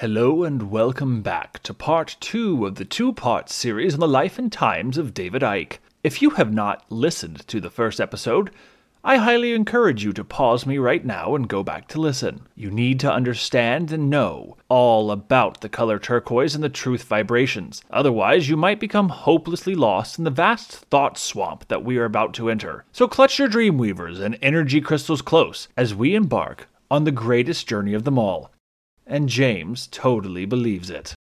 Hello and welcome back to part two of the two part series on the life and times of David Icke. If you have not listened to the first episode, I highly encourage you to pause me right now and go back to listen. You need to understand and know all about the color turquoise and the truth vibrations. Otherwise, you might become hopelessly lost in the vast thought swamp that we are about to enter. So clutch your dream weavers and energy crystals close as we embark on the greatest journey of them all and James totally believes it.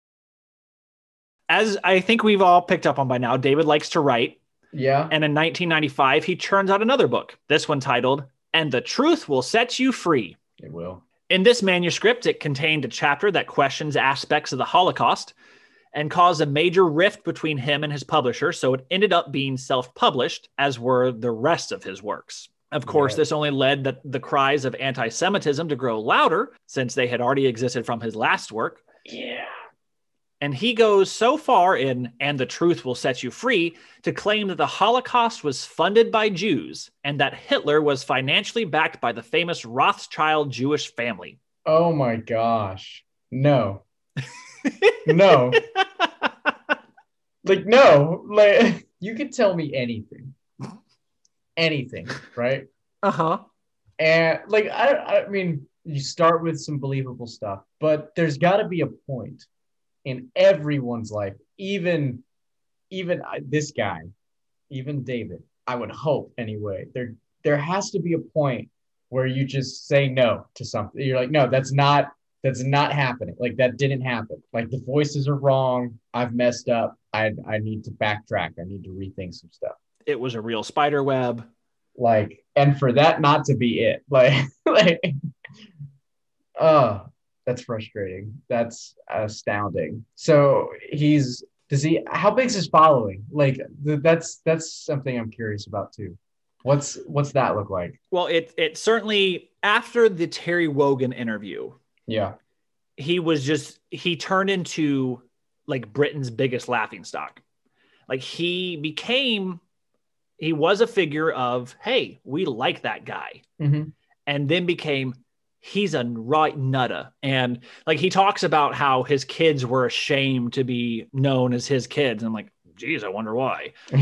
As I think we've all picked up on by now, David likes to write. Yeah. And in 1995, he churns out another book, this one titled, And the Truth Will Set You Free. It will. In this manuscript, it contained a chapter that questions aspects of the Holocaust and caused a major rift between him and his publisher, so it ended up being self published, as were the rest of his works. Of course, this only led the, the cries of anti Semitism to grow louder since they had already existed from his last work. Yeah. And he goes so far in And the Truth Will Set You Free to claim that the Holocaust was funded by Jews and that Hitler was financially backed by the famous Rothschild Jewish family. Oh my gosh. No. no. like, no. Like, you could tell me anything anything, right? Uh huh. And like, I, I mean, you start with some believable stuff, but there's got to be a point in everyone's life, even, even this guy, even David. I would hope anyway. There, there has to be a point where you just say no to something. You're like, no, that's not, that's not happening. Like that didn't happen. Like the voices are wrong. I've messed up. I, I need to backtrack. I need to rethink some stuff it was a real spider web. Like, and for that not to be it, like, like, oh, that's frustrating. That's astounding. So he's does he? How big's his following? Like, that's that's something I'm curious about too. What's what's that look like? Well, it it certainly after the Terry Wogan interview. Yeah. He was just he turned into like Britain's biggest laughing stock. Like he became he was a figure of, hey, we like that guy. Mm-hmm. And then became, he's a right nutter. And like he talks about how his kids were ashamed to be known as his kids. And I'm like, geez, I wonder why.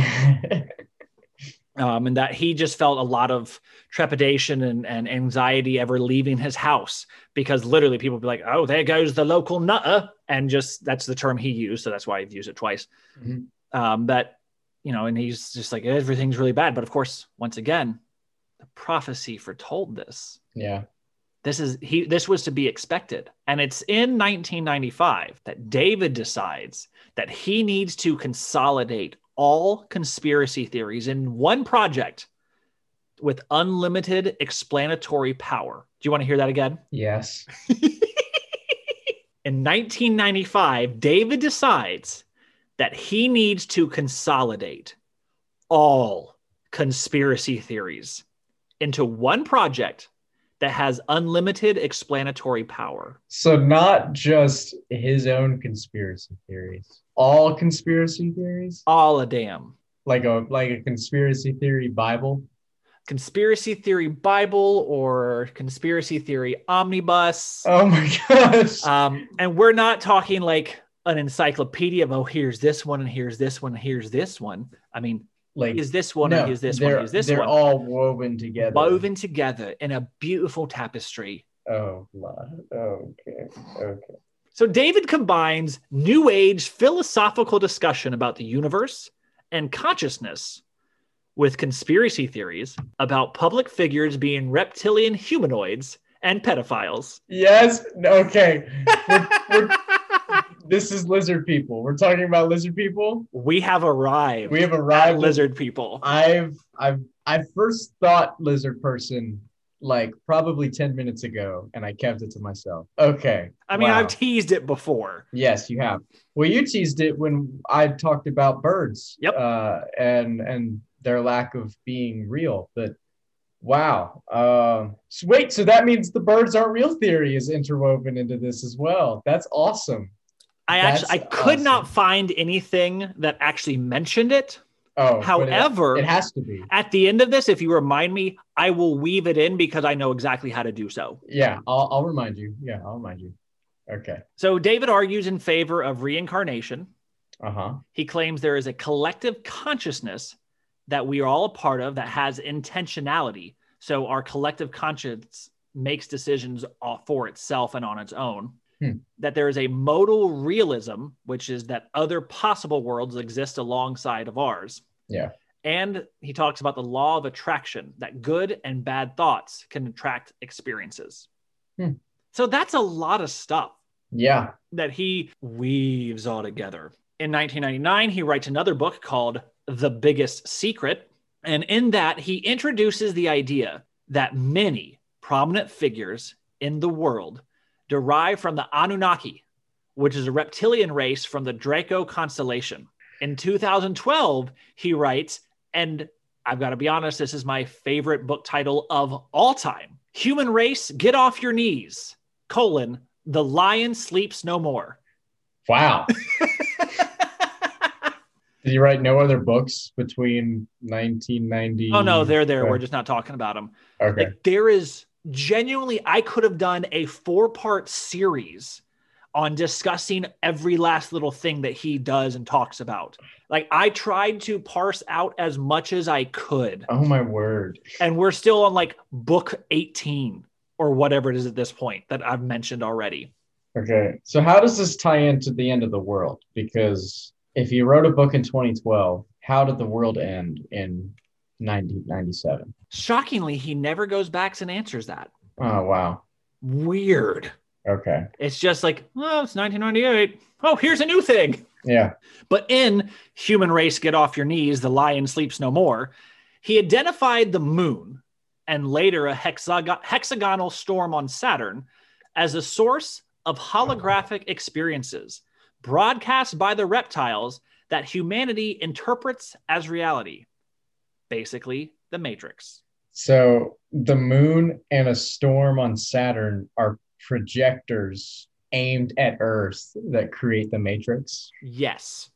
um, and that he just felt a lot of trepidation and, and anxiety ever leaving his house because literally people would be like, oh, there goes the local nutter. And just that's the term he used. So that's why I've used it twice. Mm-hmm. Um, that you know, and he's just like everything's really bad. But of course, once again, the prophecy foretold this. Yeah. This is he this was to be expected. And it's in 1995 that David decides that he needs to consolidate all conspiracy theories in one project with unlimited explanatory power. Do you want to hear that again? Yes. in 1995, David decides that he needs to consolidate all conspiracy theories into one project that has unlimited explanatory power. So, not just his own conspiracy theories, all conspiracy theories? All a damn. Like a like a conspiracy theory Bible? Conspiracy theory Bible or conspiracy theory omnibus. Oh my gosh. Um, and we're not talking like an encyclopedia of oh here's this one and here's this one and here's this one. I mean, like is this one no, and here's this one, is this they're one. They're all woven together. Woven together in a beautiful tapestry. Oh, my okay, okay. So David combines new age philosophical discussion about the universe and consciousness with conspiracy theories about public figures being reptilian humanoids and pedophiles. Yes. Okay. We're, we're, this is lizard people. We're talking about lizard people. We have arrived. We have arrived. Lizard people. I've I've I first thought lizard person like probably 10 minutes ago and I kept it to myself. Okay. I mean, wow. I've teased it before. Yes, you have. Well, you teased it when I talked about birds. Yep. Uh, and and their lack of being real. But wow. Uh, so wait, so that means the birds aren't real theory is interwoven into this as well. That's awesome. I actually I could awesome. not find anything that actually mentioned it. Oh, however, it, it, has to be at the end of this. If you remind me, I will weave it in because I know exactly how to do so. Yeah, I'll, I'll remind you. Yeah, I'll remind you. Okay. So David argues in favor of reincarnation. Uh huh. He claims there is a collective consciousness that we are all a part of that has intentionality. So our collective conscience makes decisions uh, for itself and on its own. Hmm. That there is a modal realism, which is that other possible worlds exist alongside of ours. Yeah. And he talks about the law of attraction, that good and bad thoughts can attract experiences. Hmm. So that's a lot of stuff Yeah. that he weaves all together. In 1999, he writes another book called The Biggest Secret. And in that, he introduces the idea that many prominent figures in the world derive from the Anunnaki, which is a reptilian race from the Draco constellation. In 2012, he writes, and I've got to be honest, this is my favorite book title of all time Human Race, Get Off Your Knees, colon, The Lion Sleeps No More. Wow. Did you write no other books between 1990? Oh no, they're there. We're oh. just not talking about them. Okay. Like there is genuinely, I could have done a four part series on discussing every last little thing that he does and talks about. Like I tried to parse out as much as I could, Oh my word. and we're still on like book 18 or whatever it is at this point that I've mentioned already. Okay. So how does this tie into the end of the world? Because if you wrote a book in 2012, how did the world end in 1997? Shockingly, he never goes back and answers that. Oh wow. Weird. Okay. It's just like, oh, it's 1998. Oh, here's a new thing. Yeah. But in Human Race Get Off Your Knees, The Lion Sleeps No More, he identified the moon and later a hexag- hexagonal storm on Saturn as a source of holographic experiences broadcast by the reptiles that humanity interprets as reality. Basically, the Matrix. So the moon and a storm on Saturn are projectors aimed at Earth that create the matrix. Yes.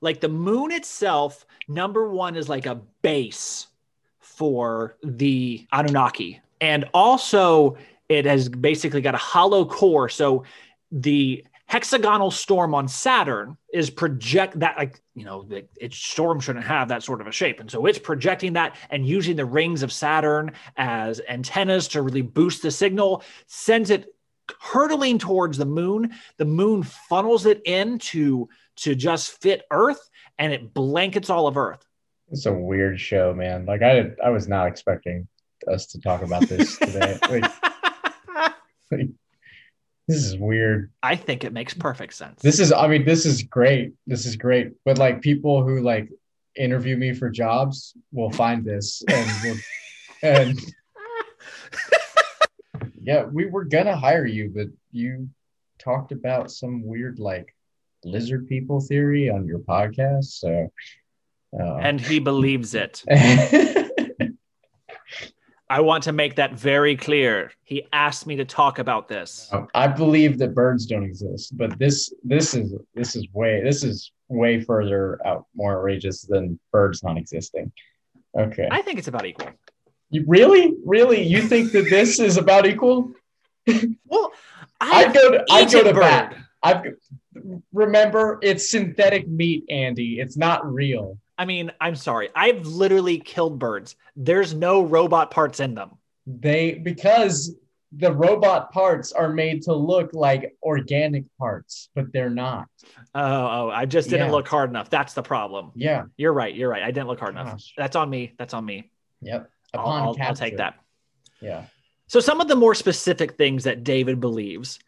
Like the moon itself, number one is like a base for the Anunnaki. And also, it has basically got a hollow core. So the hexagonal storm on Saturn is project that, like, you know, the, its storm shouldn't have that sort of a shape. And so it's projecting that and using the rings of Saturn as antennas to really boost the signal, sends it hurtling towards the moon. The moon funnels it in to, to just fit Earth and it blankets all of Earth. It's a weird show, man. Like I I was not expecting us to talk about this today. like, this is weird. I think it makes perfect sense. This is I mean this is great. This is great. But like people who like interview me for jobs will find this and and yeah, we were gonna hire you, but you talked about some weird like lizard people theory on your podcast. So uh, and he believes it. I want to make that very clear. He asked me to talk about this. Um, I believe that birds don't exist, but this this is this is way this is way further out more outrageous than birds not existing. Okay. I think it's about equal. You really? Really? You think that this is about equal? Well, I I go to I go to bird. bat. I've remember it's synthetic meat, Andy. It's not real. I mean, I'm sorry. I've literally killed birds. There's no robot parts in them. They because the robot parts are made to look like organic parts, but they're not. Oh, oh, I just didn't Yeah. look hard enough. That's the problem. Yeah. You're right. You're right. I didn't look hard enough. That's on me. That's on me. Yep. I'll, I'll- I'll take that. Yeah. So, some of the more specific things that David believes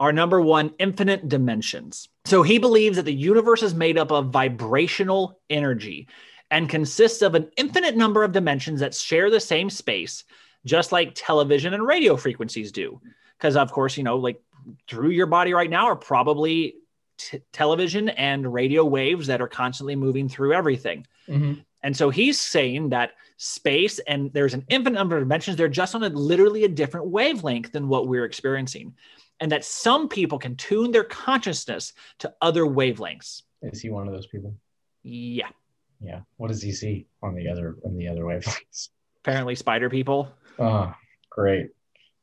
are number one, infinite dimensions. So, he believes that the universe is made up of vibrational energy and consists of an infinite number of dimensions that share the same space, just like television and radio frequencies do. Because, of course, you know, like through your body right now are probably t- television and radio waves that are constantly moving through everything. Mhm. And so he's saying that space and there's an infinite number of dimensions. They're just on a literally a different wavelength than what we're experiencing. And that some people can tune their consciousness to other wavelengths. Is he one of those people? Yeah. Yeah. What does he see on the other on the other wavelengths? Apparently, spider people Oh, great.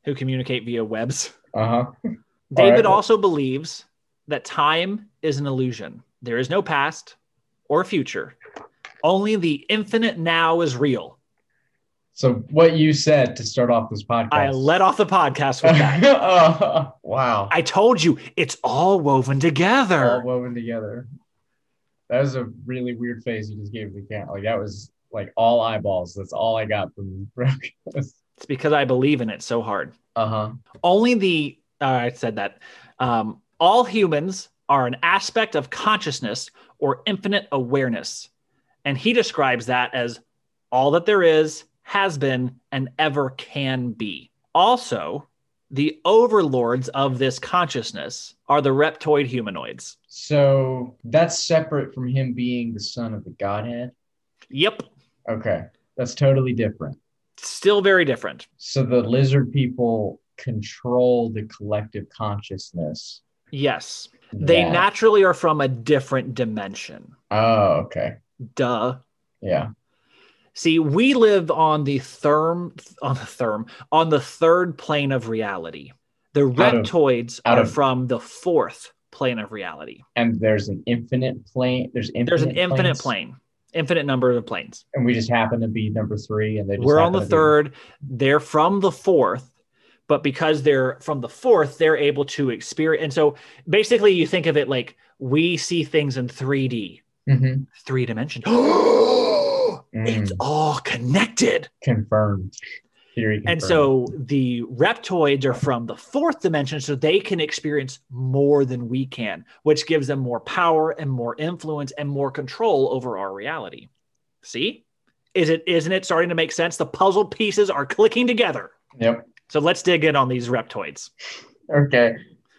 who communicate via webs. Uh huh. David right. also believes that time is an illusion. There is no past or future. Only the infinite now is real. So what you said to start off this podcast. I let off the podcast with that. Oh, wow. I told you it's all woven together. All woven together. That was a really weird face you just gave the cat. Like that was like all eyeballs. That's all I got from It's because I believe in it so hard. Uh-huh. Only the uh, I said that um, all humans are an aspect of consciousness or infinite awareness, and he describes that as all that there is, has been, and ever can be. Also, the overlords of this consciousness are the reptoid humanoids. So that's separate from him being the son of the Godhead. Yep, Okay. That's totally different. still very different. So the lizard people control the collective consciousness. Yes, they that- naturally are from a different dimension. Oh, okay. Duh. Yeah. See, we live on the therm on the therm on the third plane of reality. The Out of- reptoids out are of- from the fourth plane of reality. And there's an infinite plane. There's infinite There's an infinite plane, infinite number of planes. And we just happen to be number three, and they just We're on the to be- third. They're from the fourth, but because they're from the fourth, they're able to experience. And so basically, you think of it like we see things in 3D, Mhm. three dimension. Mm. It's all connected. confirmed. Theory confirmed. And so the reptoids are from the fourth dimension, so they can experience more than we can, which gives them more power and more influence and more control over our reality. See? Is it isn't it starting to make sense? The puzzle pieces are clicking together. Yep. So let's dig in on these reptoids. Okay.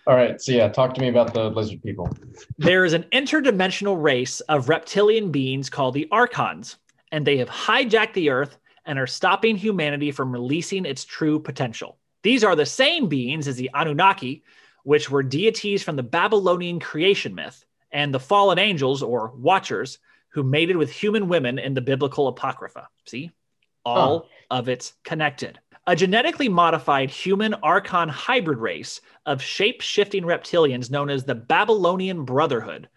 All right. So yeah, talk to me about the lizard people. There is an interdimensional race of reptilian beings called the Archons, and they have hijacked the Earth and are stopping humanity from releasing its true potential. These are the same beings as the Anunnaki, which were deities from the Babylonian creation myth, and the fallen angels or watchers who mated with human women in the biblical apocrypha. See? All of it's connected. A genetically modified human archon hybrid race of shape shifting reptilians known as the Babylonian Brotherhood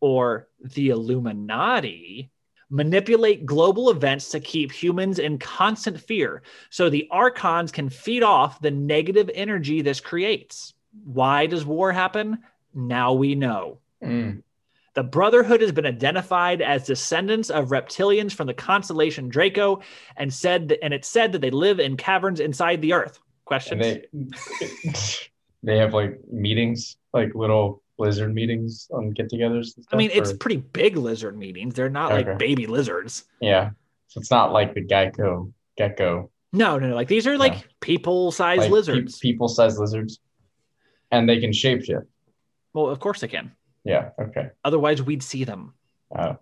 or the Illuminati manipulate global events to keep humans in constant fear so the archons can feed off the negative energy this creates. Why does war happen? Now we know. Mm. The Brotherhood has been identified as descendants of reptilians from the constellation Draco, and said that, and it's said that they live in caverns inside the Earth. Questions? And they they have like meetings, like little lizard meetings on get-togethers. and I mean, stuff, it's or- pretty big lizard meetings. They're not Okay. like baby lizards. yeah. So it's not like the gecko gecko No, no, no. Like these are like Yeah. people-sized like lizards. people-sized lizards, and they can shapeshift. well, of course they can. Yeah. Okay. Otherwise, we'd see them Uh,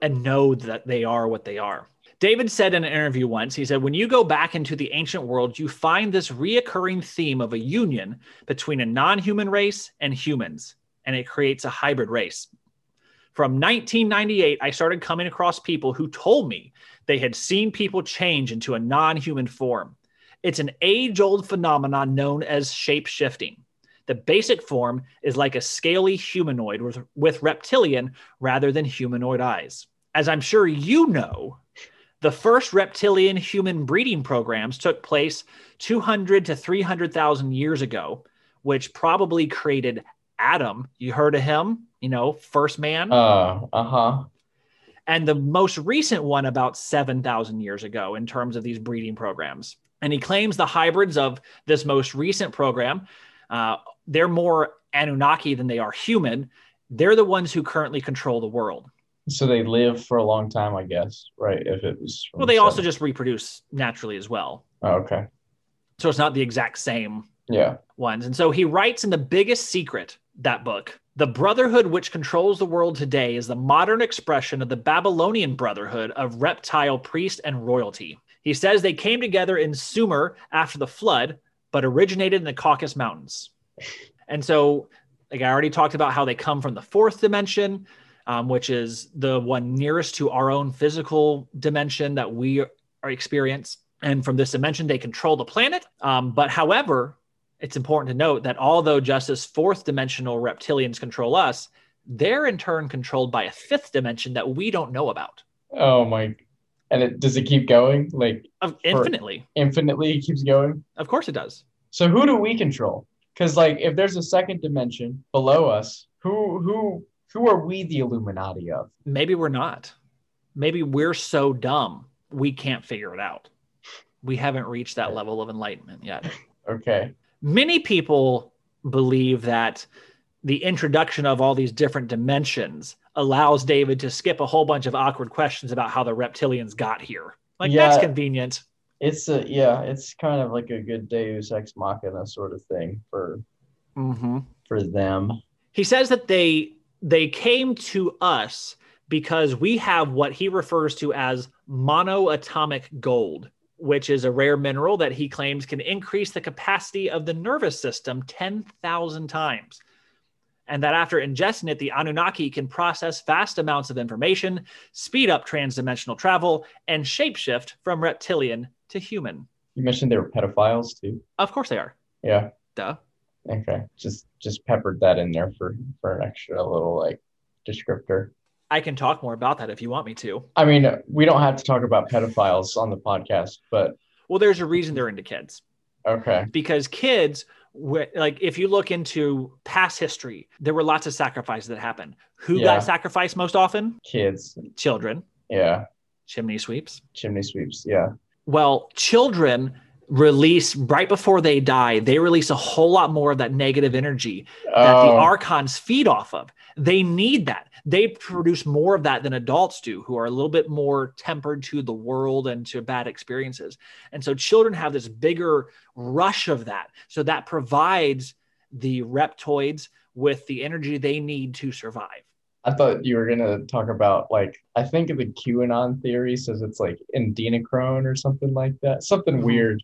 and know that they are what they are. David said in an interview once, he said, When you go back into the ancient world, you find this reoccurring theme of a union between a non human race and humans, and it creates a hybrid race. From 1998, I started coming across people who told me they had seen people change into a non human form. It's an age old phenomenon known as shape shifting. The basic form is like a scaly humanoid with, with reptilian rather than humanoid eyes. As I'm sure you know, the first reptilian human breeding programs took place 200 to 300,000 years ago, which probably created Adam. You heard of him? You know, first man. uh, uh-huh. and the most recent one about 7,000 years ago in terms of these breeding programs. And he claims the hybrids of this most recent program, uh, they're more Anunnaki than they are human. They're the ones who currently control the world. So they live for a long time, I guess, right? If it was. Well, they also just reproduce naturally as well. Oh, okay. So it's not the exact same Yeah. ones. And so he writes in The Biggest Secret, that book, the brotherhood which controls the world today is the modern expression of the Babylonian brotherhood of reptile priest and royalty. He says they came together in Sumer after the flood, but originated in the Caucasus Mountains. And so, like I already talked about how they come from the fourth dimension, um, which is the one nearest to our own physical dimension that we are experience. And from this dimension, they control the planet. Um, but however, it's important to note that although just as fourth dimensional reptilians control us, they're in turn controlled by a fifth dimension that we don't know about. Oh my! And it does it keep going like Of- Infinitely. infinitely? It keeps going. Of course it does. So who do we control? Because like if there's a second dimension below us, who who who are we the Illuminati of? Maybe we're not. Maybe we're so dumb we can't figure it out. We haven't reached that level of enlightenment yet. Okay. Many people believe that the introduction of all these different dimensions allows David to skip a whole bunch of awkward questions about how the reptilians got here. Like that's convenient. It's a yeah, it's kind of like a good Deus ex machina sort of thing for Mm-hmm. for them. He says that they they came to us because we have what he refers to as monoatomic gold, which is a rare mineral that he claims can increase the capacity of the nervous system 10,000 times. And that after ingesting it, the Anunnaki can process vast amounts of information, speed up transdimensional travel, and shapeshift from reptilian to human. You mentioned they were pedophiles too. Of course they are. Yeah. Duh. Okay. Just just peppered that in there for for an extra little like descriptor. I can talk more about that if you want me to. I mean, we don't have to talk about pedophiles on the podcast, but Well, there's a reason they're into kids. okay. because kids like if you look into past history there were lots of sacrifices that happened who Yeah. got sacrificed most often Kids. children Yeah. chimney sweeps Chimney sweeps. Yeah. well children release right before they die they release a whole lot more of that negative energy that the Oh, archons feed off of. They need that. They produce more of that than adults do who are a little bit more tempered to the world and to bad experiences. And so children have this bigger rush of that. So that provides the reptoids with the energy they need to survive. I thought you were gonna talk about like I think the QAnon theory says it's like adrenochrome or something like that, something Mhm. weird,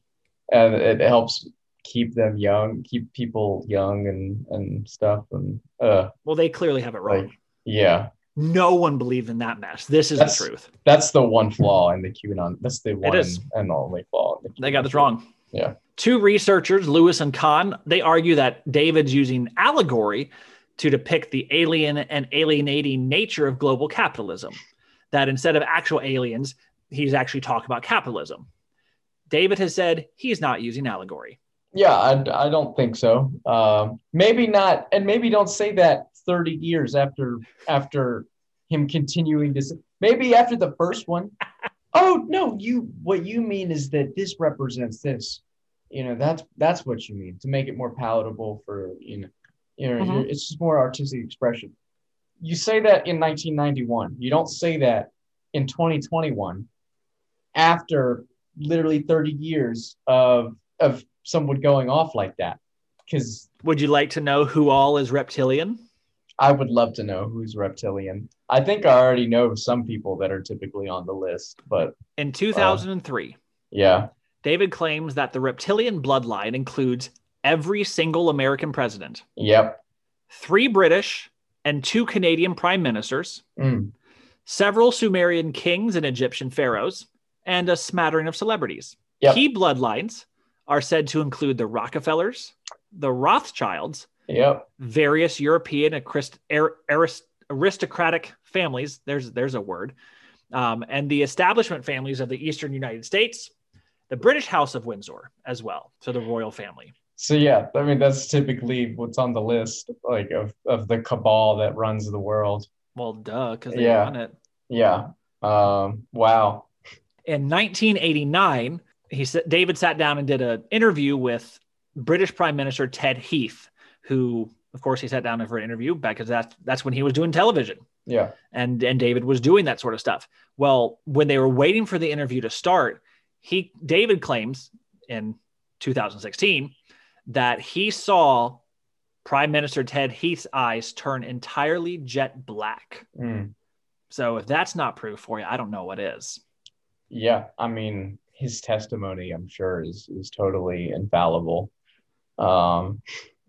and it helps keep them young, keep people young and and stuff, and uh, well they clearly have it wrong like yeah, no one believed in that mess this is That's- the truth that's the one flaw in the QAnon. That's the one and only flaw. in the They got this wrong. Yeah. Two researchers, Lewis and Kahn, they argue that David's using allegory to depict the alien and alienating nature of global capitalism. That instead of actual aliens, he's actually talking about capitalism. David has said he's not using allegory. Yeah, I, I don't think so. Um, maybe not, and maybe don't say that 30 years after after him continuing to say, maybe after the first one. oh no, you what you mean is that this represents this. You know, that's that's what you mean to make it more palatable for you know, you know, Mhm. it's just more artistic expression. You say that in 1991. You don't say that in 2021 after literally 30 years of of someone going off like that. Because Would you like to know who all is reptilian? i would love to know who's reptilian. I think i already know some people that are typically on the list but In 2003, yeah. David claims that the reptilian bloodline includes every single American president, yep. Three British and two Canadian prime ministers, Mm. several Sumerian kings and Egyptian pharaohs, and a smattering of celebrities. Yep. Key bloodlines are said to include the Rockefellers, the Rothschilds, yep various European ar- arist- aristocratic families. There's there's a word, um, and the establishment families of the Eastern United States, the British House of Windsor as well. So the royal family. so yeah i mean that's typically what's on the list like of, of the cabal that runs the world Well, duh, because they Yeah. run it. yeah um wow in 1989, he said David sat down and did an interview with British Prime Minister Ted Heath, who, of course, he sat down for an interview because that's that's when he was doing television, yeah and and David was doing that sort of stuff. Well, when they were waiting for the interview to start, he David claims in 2016 that he saw Prime Minister Ted Heath's eyes turn entirely jet black. Mm. So if that's not proof for you, I don't know what is. Yeah i mean his testimony i'm sure is is totally infallible um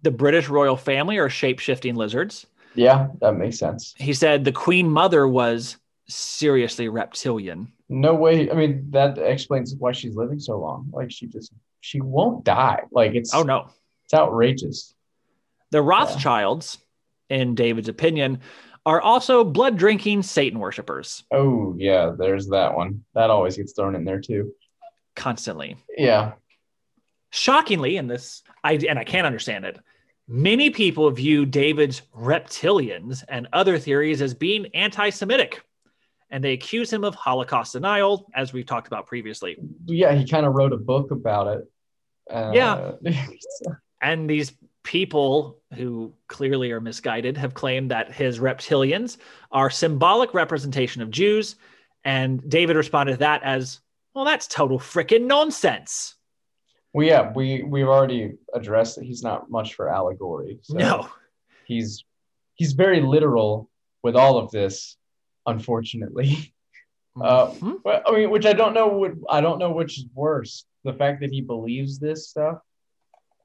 the British royal family are shape shifting lizards. yeah that makes sense He said the queen mother was seriously reptilian. No way. I mean, that explains why she's living so long. Like she just she won't die. Like it's Oh no. It's outrageous. The Rothschilds, in David's opinion, are also blood drinking Satan worshippers Oh yeah, there's that one. That always gets thrown in there too. constantly. Yeah. Shockingly, in this, I and I can't understand it. Many people view David's reptilians and other theories as being anti-Semitic, and they accuse him of Holocaust denial, as we've talked about previously. Yeah, he kind of wrote a book about it. Uh, Yeah. And these people who clearly are misguided have claimed that his reptilians are symbolic representation of Jews, and David responded to that as, "Well, that's total freaking nonsense." well, yeah, we we've already addressed that he's not much for allegory. So no, he's he's very literal with all of this, unfortunately. Uh, Mhm. Well, I mean, which I don't know. What I don't know which is worse: the fact that he believes this stuff,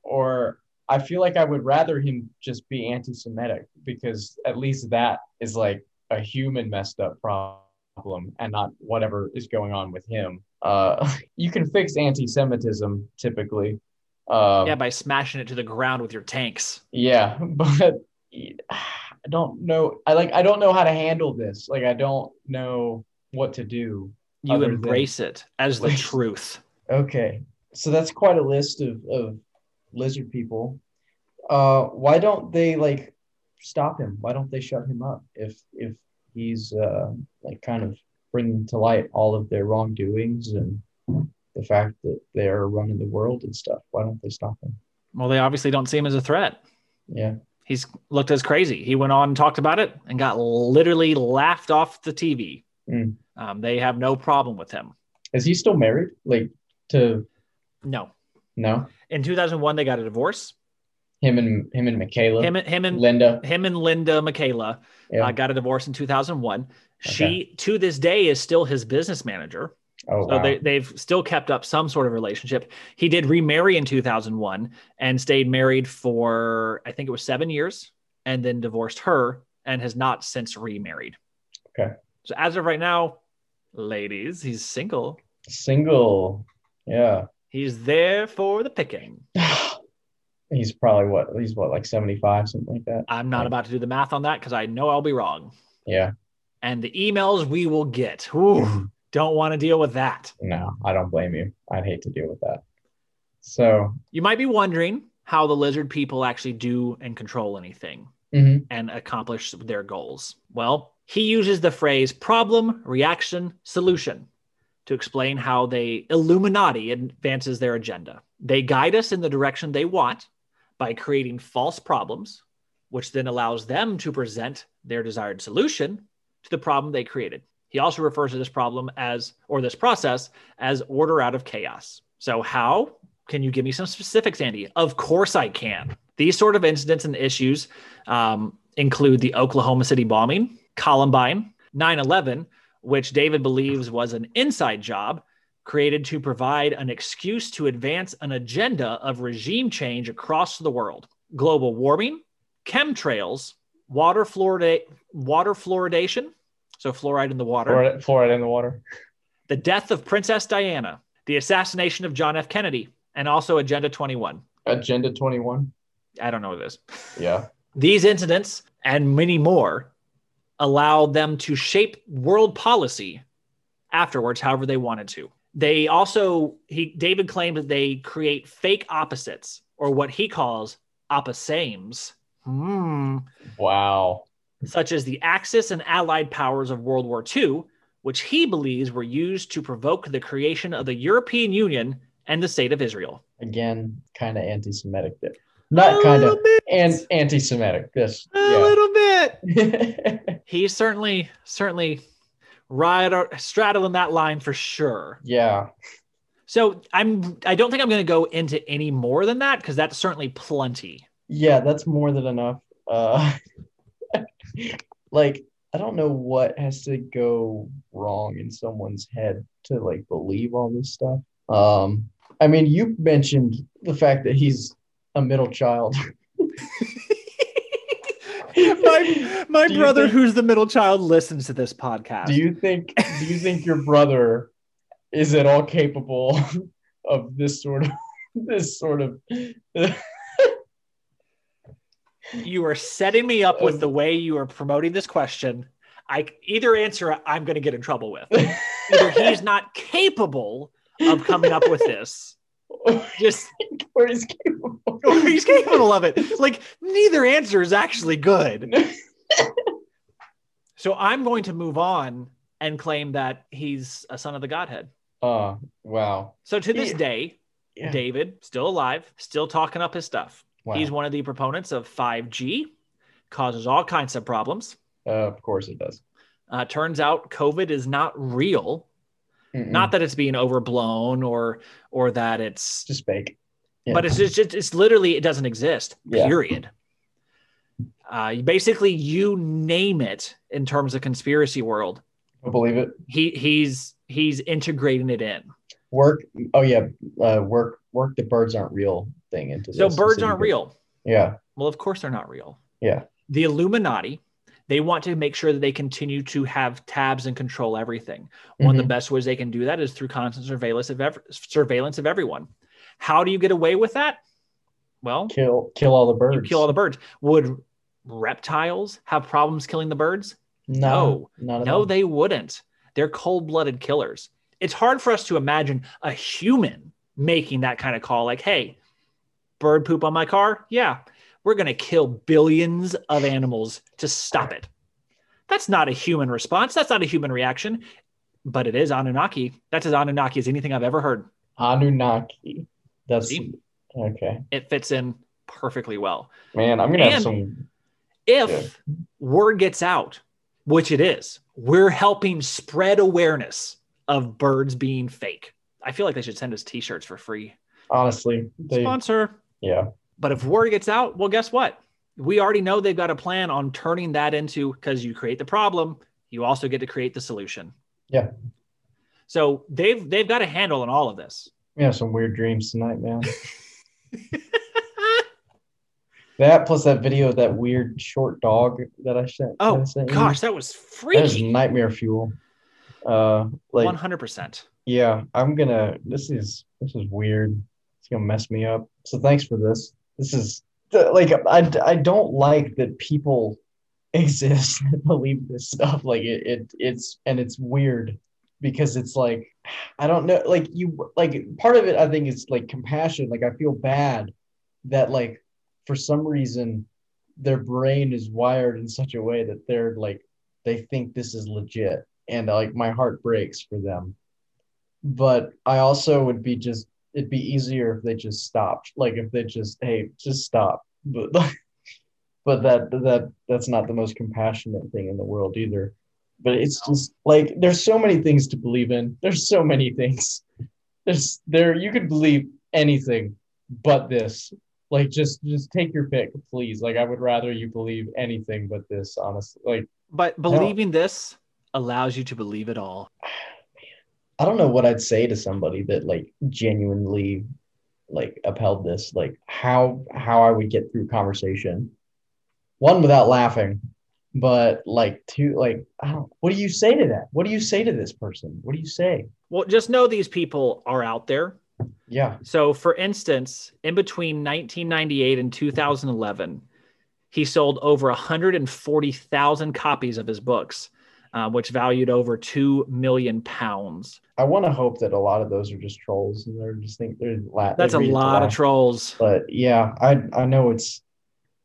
or I feel like I would rather him just be anti-Semitic because at least that is like a human messed up problem and not whatever is going on with him. Uh, you can fix anti-Semitism typically. Um, yeah, by smashing it to the ground with your tanks. yeah, but I don't know. I like. I don't know how to handle this. Like, I don't know what to do. You Other than- embrace it as the truth. Okay, so that's quite a list of, of lizard people. Uh, why don't they like stop him? Why don't they shut him up if if he's uh, like kind of bringing to light all of their wrongdoings and the fact that they're running the world and stuff? Why don't they stop him? Well, they obviously don't see him as a threat. Yeah, He's looked as crazy. He went on and talked about it and got literally laughed off the TV. Mm. Um, they have no problem with him. is he still married? Like to No. No In 2001, they got a divorce. him and him and Michaela, Him and him and Linda. him and Linda Michaela Yeah. uh, got a divorce in 2001. She to this day is still his business manager. oh So wow. they, they've still kept up some sort of relationship. He did remarry in 2001 and stayed married for, I think it was seven years, and then divorced her and has not since remarried. Okay. So as of right now, ladies, he's single. Single. Yeah. He's there for the picking. He's probably what? He's what, like 75, something like that? I'm not Right. about to do the math on that because I know I'll be wrong. Yeah. And the emails we will get, ooh, don't want to deal with that. No, I don't blame you. I'd hate to deal with that. So, You might be wondering how the lizard people actually do and control anything. mhm. and accomplish their goals? Well, he uses the phrase problem, reaction, solution to explain how they Illuminati advances their agenda. They guide us in the direction they want by creating false problems, which then allows them to present their desired solution to the problem they created. He also refers to this problem as, or this process, as order out of chaos. So, how? Can you give me some specifics, Andy? Of course I can. These sort of incidents and issues um, include the Oklahoma City bombing, Columbine, 9 11, which David believes was an inside job created to provide an excuse to advance an agenda of regime change across the world, global warming, chemtrails, water, fluorida- water fluoridation, so fluoride in the water, Fluoride, fluoride in the water. the death of Princess Diana, the assassination of John F. Kennedy, and also Agenda 21. Agenda 21. I don't know what it is. Yeah. These incidents and many more allowed them to shape world policy afterwards, however they wanted to. They also, he David claimed that they create fake opposites, or what he calls opposames, hmm, Wow. such as the Axis and Allied powers of World War II, which he believes were used to provoke the creation of the European Union and the state of Israel. Again, kind of anti Semitic. Bit. Not kind of. And anti Semitic. Yes. a Yeah. little bit. He's certainly, certainly right or straddling that line for sure. yeah. So I'm, I don't think I'm going to go into any more than that because that's certainly plenty. Yeah, that's more than enough. Uh, like, I don't know what has to go wrong in someone's head to like believe all this stuff. Um, I mean, you mentioned the fact that he's a middle child. my my Do brother, think- who's the middle child, listens to this podcast. Do you think do you think your brother is at all capable of this sort of this sort of You are setting me up with um, the way you are promoting this question. I either answer I'm going to get in trouble with. Either he's not capable of coming up with this, just Or he's capable. or he's capable of it. Like neither answer is actually good. So I'm going to move on and claim that he's a son of the Godhead. Oh, wow. So to this Yeah. day, Yeah. David, still alive, still talking up his stuff. Wow. He's one of the proponents of 5G, causes all kinds of problems. Uh, of course it does. Uh, turns out COVID is not real. Mm-mm. Not that it's being overblown or or that it's, just fake. Yeah. but it's just it's, it's literally it doesn't exist. Yeah. Period. Uh, basically, you name it in terms of conspiracy world. I believe it. He he's he's integrating it in. Work. Oh yeah. Uh, work. Work. The birds aren't real thing into So birds aren't real. Yeah. Well, of course they're not real. Yeah. The Illuminati, they want to make sure that they continue to have tabs and control everything. One of Mhm. the best ways they can do that is through constant surveillance of ev- surveillance of everyone. How do you get away with that? Well, kill kill all the birds. kill all the birds. Would reptiles have problems killing the birds? no, at No, they wouldn't. They're cold-blooded killers. It's hard for us to imagine a human making that kind of call like, "Hey, bird poop on my car? Yeah, we're going to kill billions of animals to stop it." That's not a human response. That's not a human reaction, but it is Anunnaki. That's as Anunnaki as anything I've ever heard. Anunnaki. That's See? okay. It fits in perfectly well. Man, I'm gonna have some. if word gets out, which it is, we're helping spread awareness of birds being fake. I feel like they should send us t-shirts for free. Honestly, they. Sponsor. Yeah. But if word gets out, well, guess what? We already know they've got a plan on turning that into because you create the problem, you also get to create the solution. Yeah. So they've they've got a handle on all of this. We have some weird dreams tonight, man. that plus that video of that weird short dog that I sent. Oh I sent gosh, that was freaky. that is nightmare fuel. Uh, like One hundred percent. yeah, I'm gonna. This is this is weird. It's gonna mess me up. So thanks for this. This is like I I don't like that people exist that believe this stuff. Like it, it it's and it's weird because it's like I don't know. Like you like part of it. I think is like compassion. Like I feel bad that like for some reason their brain is wired in such a way that they're like they think this is legit and like my heart breaks for them but i also would be just it'd be easier if they just stopped like if they just hey just stop. But but that that that's not the most compassionate thing in the world either. But it's just like there's so many things to believe in. There's so many things. There's there you could believe anything but this. Like just just take your pick please. Like i would rather you believe anything but this honestly. Like But believing this allows you to believe it all. I don't know what I'd say to somebody that like genuinely like upheld this, like how how I would get through conversation. One without laughing, but like two like I don't what do you say to that? What do you say to this person? What do you say? Well, just know these people are out there. Yeah. So, for instance, in between 1998 and 2011, he sold over 140,000 copies of his books, uh, which valued over 2 million pounds. I want to hope that a lot of those are just trolls and they're just think they're That's they a lot of trolls. But yeah, I I know it's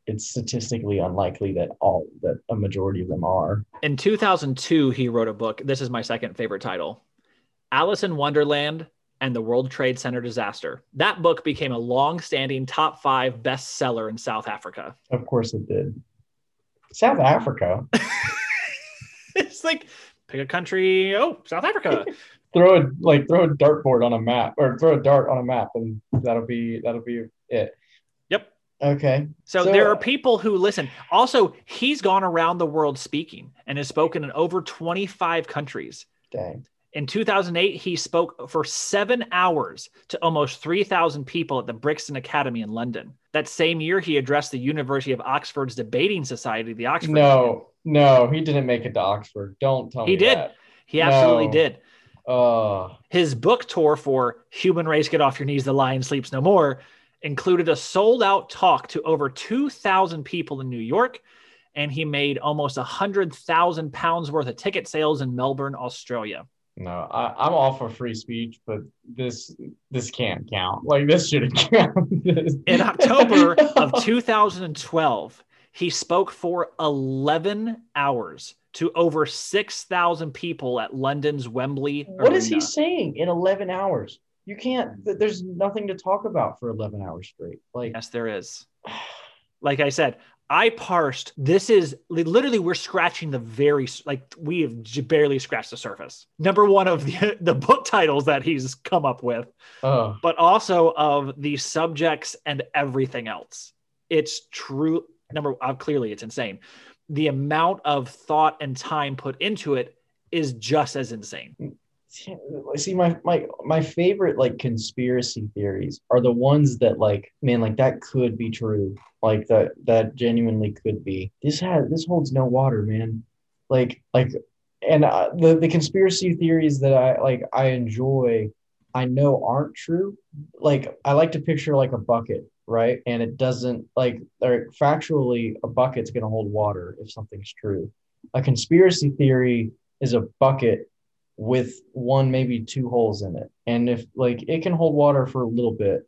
it's statistically unlikely that all that a majority of them are. In 2002, he wrote a book. This is my second favorite title Alice in Wonderland and the World Trade Center Disaster. That book became a long standing top five bestseller in South Africa. Of course it did. South Africa. it's like, pick a country. Oh, South Africa. throw a like throw a dartboard on a map or throw a dart on a map and that'll be that'll be it. Yep. Okay. So, So- there are people who listen. Also, he's gone around the world speaking and has spoken in over 25 countries. Dang. In 2008, he spoke for seven hours to almost 3,000 people at the Brixton Academy in London. That same year, he addressed the University of Oxford's debating society, the Oxford. No, no, he didn't make it to Oxford. Don't tell He me He did. that. He absolutely No. did. Uh His book tour for Human Race Get Off Your Knees, The Lion Sleeps No More included a sold out talk to over 2,000 people in New York, and he made almost 100,000 pounds worth of ticket sales in Melbourne, Australia. No, I, I'm all for free speech, but this this can't count. Like this shouldn't count. In October of 2012, he spoke for 11 hours to over 6,000 people at London's Wembley What is Arena. he saying in 11 hours? You can't. There's nothing to talk about for 11 hours straight. Like Yes, there is. Like I said, I parsed. This is literally we're scratching the very like we have barely scratched the surface. Number one of the the book titles that he's come up with, oh, but also of the subjects and everything else. It's true. Number uh, clearly, it's insane. The amount of thought and time put into it is just as insane. see my my my favorite like conspiracy theories are the ones that like man like that could be true. Like that that genuinely could be. This has this holds no water man. Like like and uh, the the conspiracy theories that i like i enjoy i know aren't true. Like i like to picture like a bucket right? And it doesn't like or factually a bucket's going to hold water if something's true. A conspiracy theory is a bucket with one maybe two holes in it. And if like it can hold water for a little bit.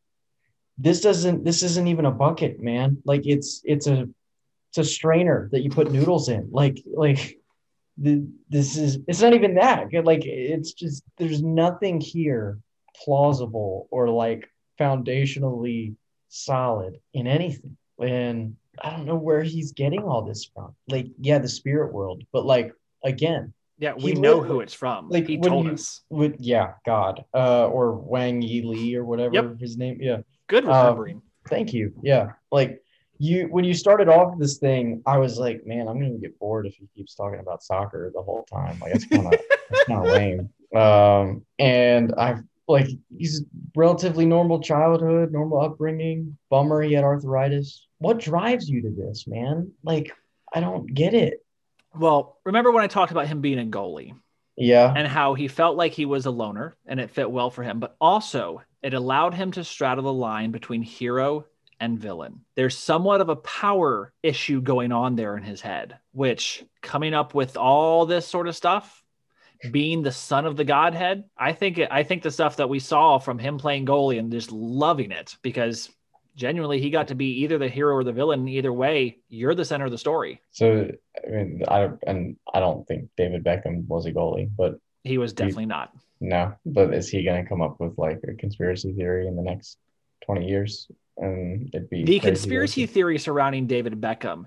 This doesn't this isn't even a bucket man. Like it's it's a it's a strainer that you put noodles in. Like like the, this is it's not even that like it's just there's nothing here plausible or like foundationally solid in anything and i don't know where he's getting all this from like yeah the spirit world but like again Yeah, we know who it's from. like, he told you- us. with yeah god uh or wang yi lee or whatever Yep. his name yeah Good Uh, remembering. thank you yeah like you when you started off this thing i was like man i'm gonna get bored if he keeps talking about soccer the whole time like it's kind of it's kind of lame um and i've like he's relatively normal childhood normal upbringing bummer he had arthritis. What drives you to this man? Like i don't get it. Well, remember when I talked about him being a goalie? Yeah. And how he felt like he was a loner and it fit well for him, but also it allowed him to straddle the line between hero and villain. There's somewhat of a power issue going on there in his head, which coming up with all this sort of stuff, being the son of the godhead, I think I think the stuff that we saw from him playing goalie and just loving it because genuinely he got to be either the hero or the villain. Either way, you're the center of the story. so i mean i don't and i don't think david beckham was a goalie but He was definitely not. No, but is he going to come up with like a conspiracy theory in the next 20 years? And it'd be The conspiracy theory surrounding David Beckham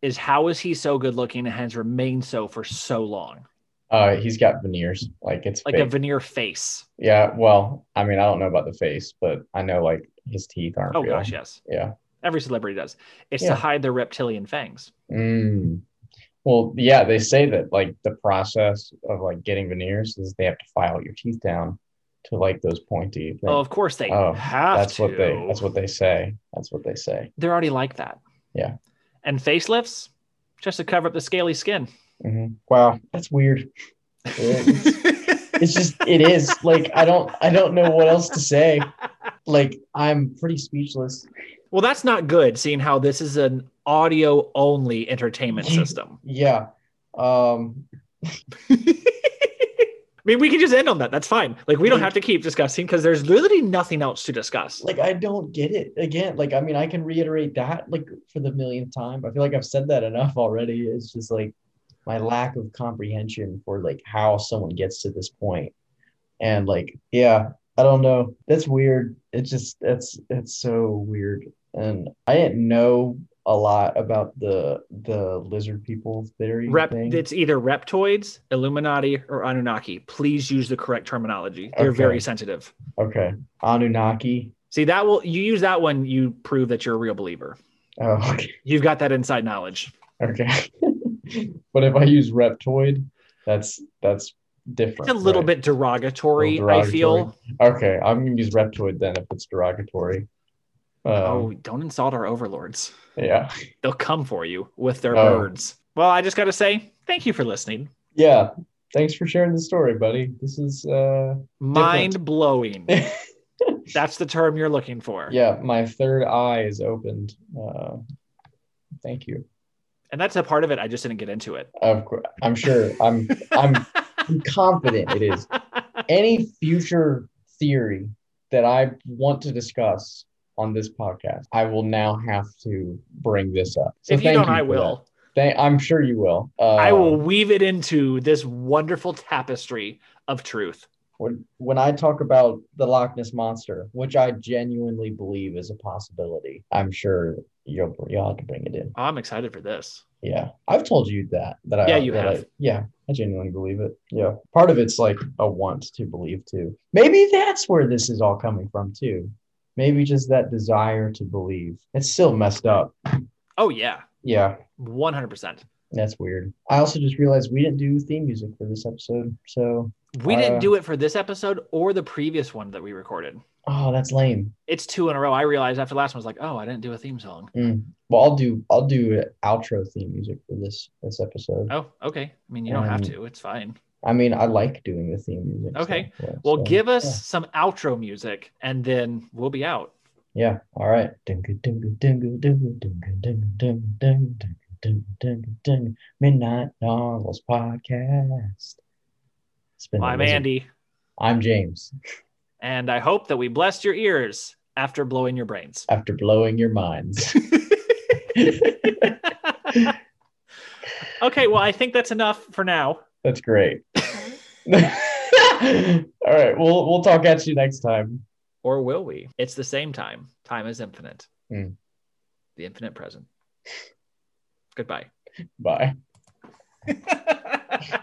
is how is he so good looking and has remained so for so long? Uh, he's got veneers, like it's Like a veneer face. yeah. Well, I mean, I don't know about the face, but I know like his teeth aren't Oh real. gosh, yes. Yeah. Every celebrity does. It's Yeah. to hide their reptilian fangs. Mm. Well, yeah, they say that like the process of like getting veneers is they have to file your teeth down to like those pointy things. Oh, of course they Oh, have that's to. what they that's what they say. That's what they say. They're already like that. Yeah. And facelifts, just to cover up the scaly skin. Hmm Wow, that's weird. it's just it is like i don't i don't know what else to say like i'm pretty speechless well, that's not good, seeing how this is an audio only entertainment system. yeah um I mean, we can just end on that. That's fine. Like, we don't have to keep discussing because there's literally nothing else to discuss. like i don't get it again like i mean i can reiterate that like for the millionth time i feel like i've said that enough already it's just like my lack of comprehension for like how someone gets to this point and like yeah i don't know that's weird it's just that's that's so weird and i didn't know a lot about the the lizard people theory Rep, thing. it's either reptoids, Illuminati, or Anunnaki. Please use the correct terminology. They're Okay. very sensitive. okay anunnaki See, that will you use that one you prove that you're a real believer. oh okay You've got that inside knowledge. okay but if i use reptoid that's that's different It's a little right? bit derogatory, Little I feel. Okay, I'm gonna use reptoid then if it's derogatory. Um, oh, don't insult our overlords. yeah, They'll come for you with their Oh. birds. Well, I just got to say, thank you for listening. yeah. Thanks for sharing the story, buddy. This is uh, Mind blowing. That's the term you're looking for. Yeah, my third eye is opened. Uh, thank you. And that's a part of it. I just didn't get into it. Of course, I'm sure. I'm I'm confident it is. Any future theory that I want to discuss on this podcast, I will now have to bring this up. So if you thank don't, I will. that. Thank- I'm sure you will. Uh, I will weave it into this wonderful tapestry of truth. When when I talk about the Loch Ness monster, which I genuinely believe is a possibility, I'm sure you'll you'll have to bring it in. I'm excited for this. Yeah, I've told you that. That I Yeah, you that I- have. yeah, I genuinely believe it. Yeah, part of it's like a want to believe too. Maybe that's where this is all coming from too. Maybe just that desire to believe. It's still messed up. Oh yeah, Yeah, 100%. That's weird. I also just realized we didn't do theme music for this episode. So, We didn't Uh, do it for this episode or the previous one that we recorded. oh, that's lame. It's two in a row. I realized after the last one I was like, oh, I didn't do a theme song. Well, I'll do I'll do outro theme music for this this episode. Oh, okay. I mean, you don't have Um, to. It's fine. I mean, I like doing the theme music. so, Okay. yeah, Well, so, give us yeah. some outro music and then we'll be out. Yeah. All right dun, dun, dun, Midnight Novels podcast. I'm Andy. I'm James. And I hope that we blessed your ears after blowing your brains. After blowing your minds. okay, well, I think that's enough for now. That's great. All right, we'll we'll talk at you next time. Or will we? It's the same time. Time is infinite. Mm. The infinite present. Goodbye. Bye.